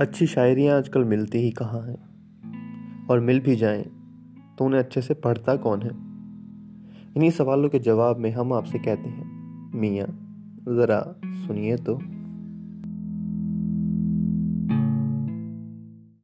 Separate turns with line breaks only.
अच्छी शायरियाँ आजकल मिलती ही कहाँ हैं? और मिल भी जाएँ तो उन्हें अच्छे से पढ़ता कौन है? इन्हीं सवालों के जवाब में हम आपसे कहते हैं, मियाँ, ज़रा सुनिए तो।